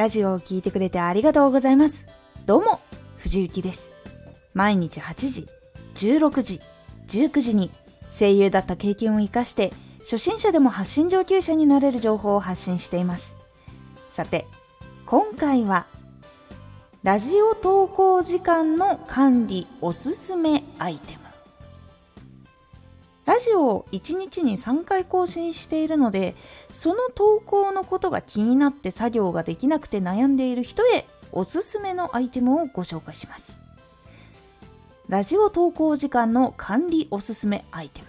ラジオを聴いてくれてありがとうございます。どうも、藤幸です。毎日8時、16時、19時に声優だった経験を活かして初心者でも発信上級者になれる情報を発信しています。さて、今回はラジオ投稿時間の管理おすすめアイテム。ラジオを1日に3回更新しているので、その投稿のことが気になって作業ができなくて悩んでいる人へおすすめのアイテムをご紹介します。ラジオ投稿時間の管理おすすめアイテム。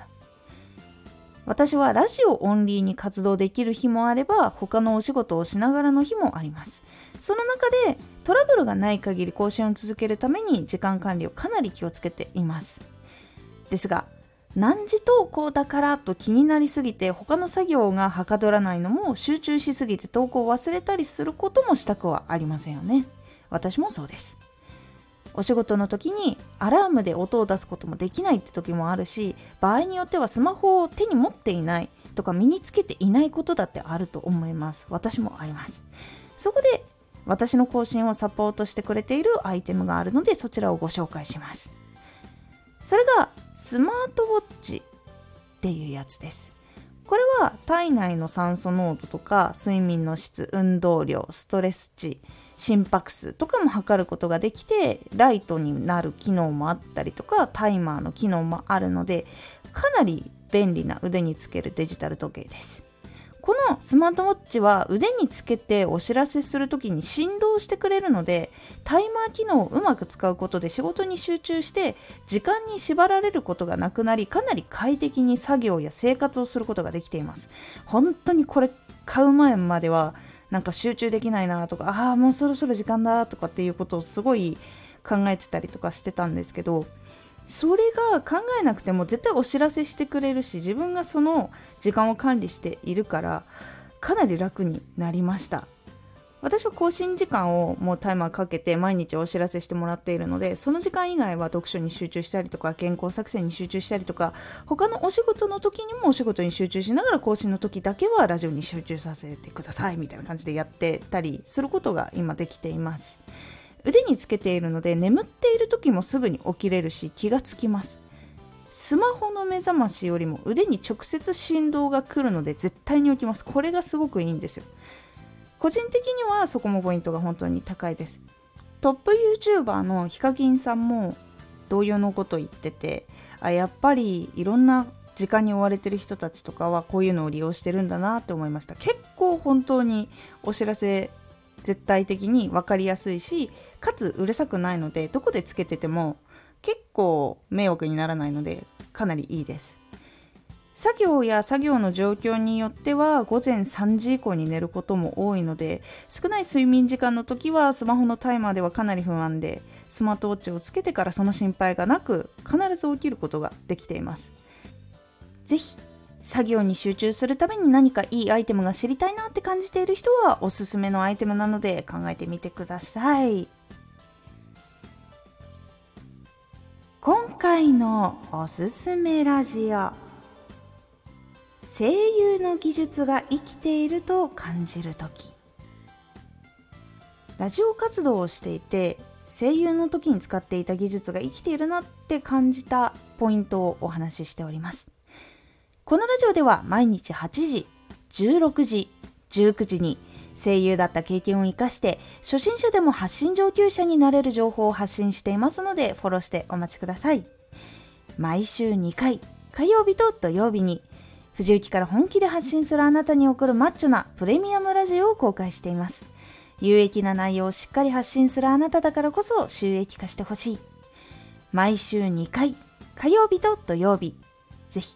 私はラジオオンリーに活動できる日もあれば他のお仕事をしながらの日もあります。その中でトラブルがない限り更新を続けるために時間管理をかなり気をつけています。ですが何時投稿だからと気になりすぎて他の作業がはかどらないのも集中しすぎて投稿を忘れたりすることもしたくはありませんよね。私もそうです。お仕事の時にアラームで音を出すこともできないって時もあるし場合によってはスマホを手に持っていないとか身につけていないことだってあると思います私もありますそこで私の更新をサポートしてくれているアイテムがあるのでそちらをご紹介しますそれがスマートウォッチっていうやつです。これは体内の酸素濃度とか睡眠の質、運動量、ストレス値、心拍数とかも測ることができてライトになる機能もあったりとかタイマーの機能もあるのでかなり便利な腕につけるデジタル時計です。このスマートウォッチは腕につけてお知らせする時に振動してくれるのでタイマー機能をうまく使うことで仕事に集中して時間に縛られることがなくなりかなり快適に作業や生活をすることができています。本当にこれ買う前まではなんか集中できないなとかああもうそろそろ時間だとかっていうことをすごい考えてたりとかしてたんですけどそれが考えなくても絶対お知らせしてくれるし自分がその時間を管理しているからかなり楽になりました。私は更新時間をもうタイマーかけて毎日お知らせしてもらっているのでその時間以外は読書に集中したりとか健康作戦に集中したりとか他のお仕事の時にもお仕事に集中しながら更新の時だけはラジオに集中させてくださいみたいな感じでやってたりすることが今できています。腕につけているので眠っている時もすぐに起きれるし気がつきます。スマホの目覚ましよりも腕に直接振動が来るので絶対に起きます。これがすごくいいんですよ。個人的にはそこもポイントが本当に高いです。トップ YouTuber のヒカキンさんも同様のこと言っててあやっぱりいろんな時間に追われてる人たちとかはこういうのを利用してるんだなって思いました。結構本当にお知らせ絶対的に分かりやすいしかつうるさくないのでどこでつけてても結構迷惑にならないのでかなりいいです。作業や作業の状況によっては午前3時以降に寝ることも多いので少ない睡眠時間の時はスマホのタイマーではかなり不安でスマートウォッチをつけてからその心配がなく必ず起きることができています。是非作業に集中するために何かいいアイテムが知りたいなって感じている人はおすすめのアイテムなので考えてみてください。今回のおすすめラジオ。声優の技術が生きていると感じる時。ラジオ活動をしていて声優の時に使っていた技術が生きているなって感じたポイントをお話ししております。このラジオでは毎日8時、16時、19時に声優だった経験を生かして初心者でも発信上級者になれる情報を発信していますのでフォローしてお待ちください。毎週2回、火曜日と土曜日に藤雪から本気で発信するあなたに送るマッチョなプレミアムラジオを公開しています。有益な内容をしっかり発信するあなただからこそ収益化してほしい。毎週2回、火曜日と土曜日、ぜひ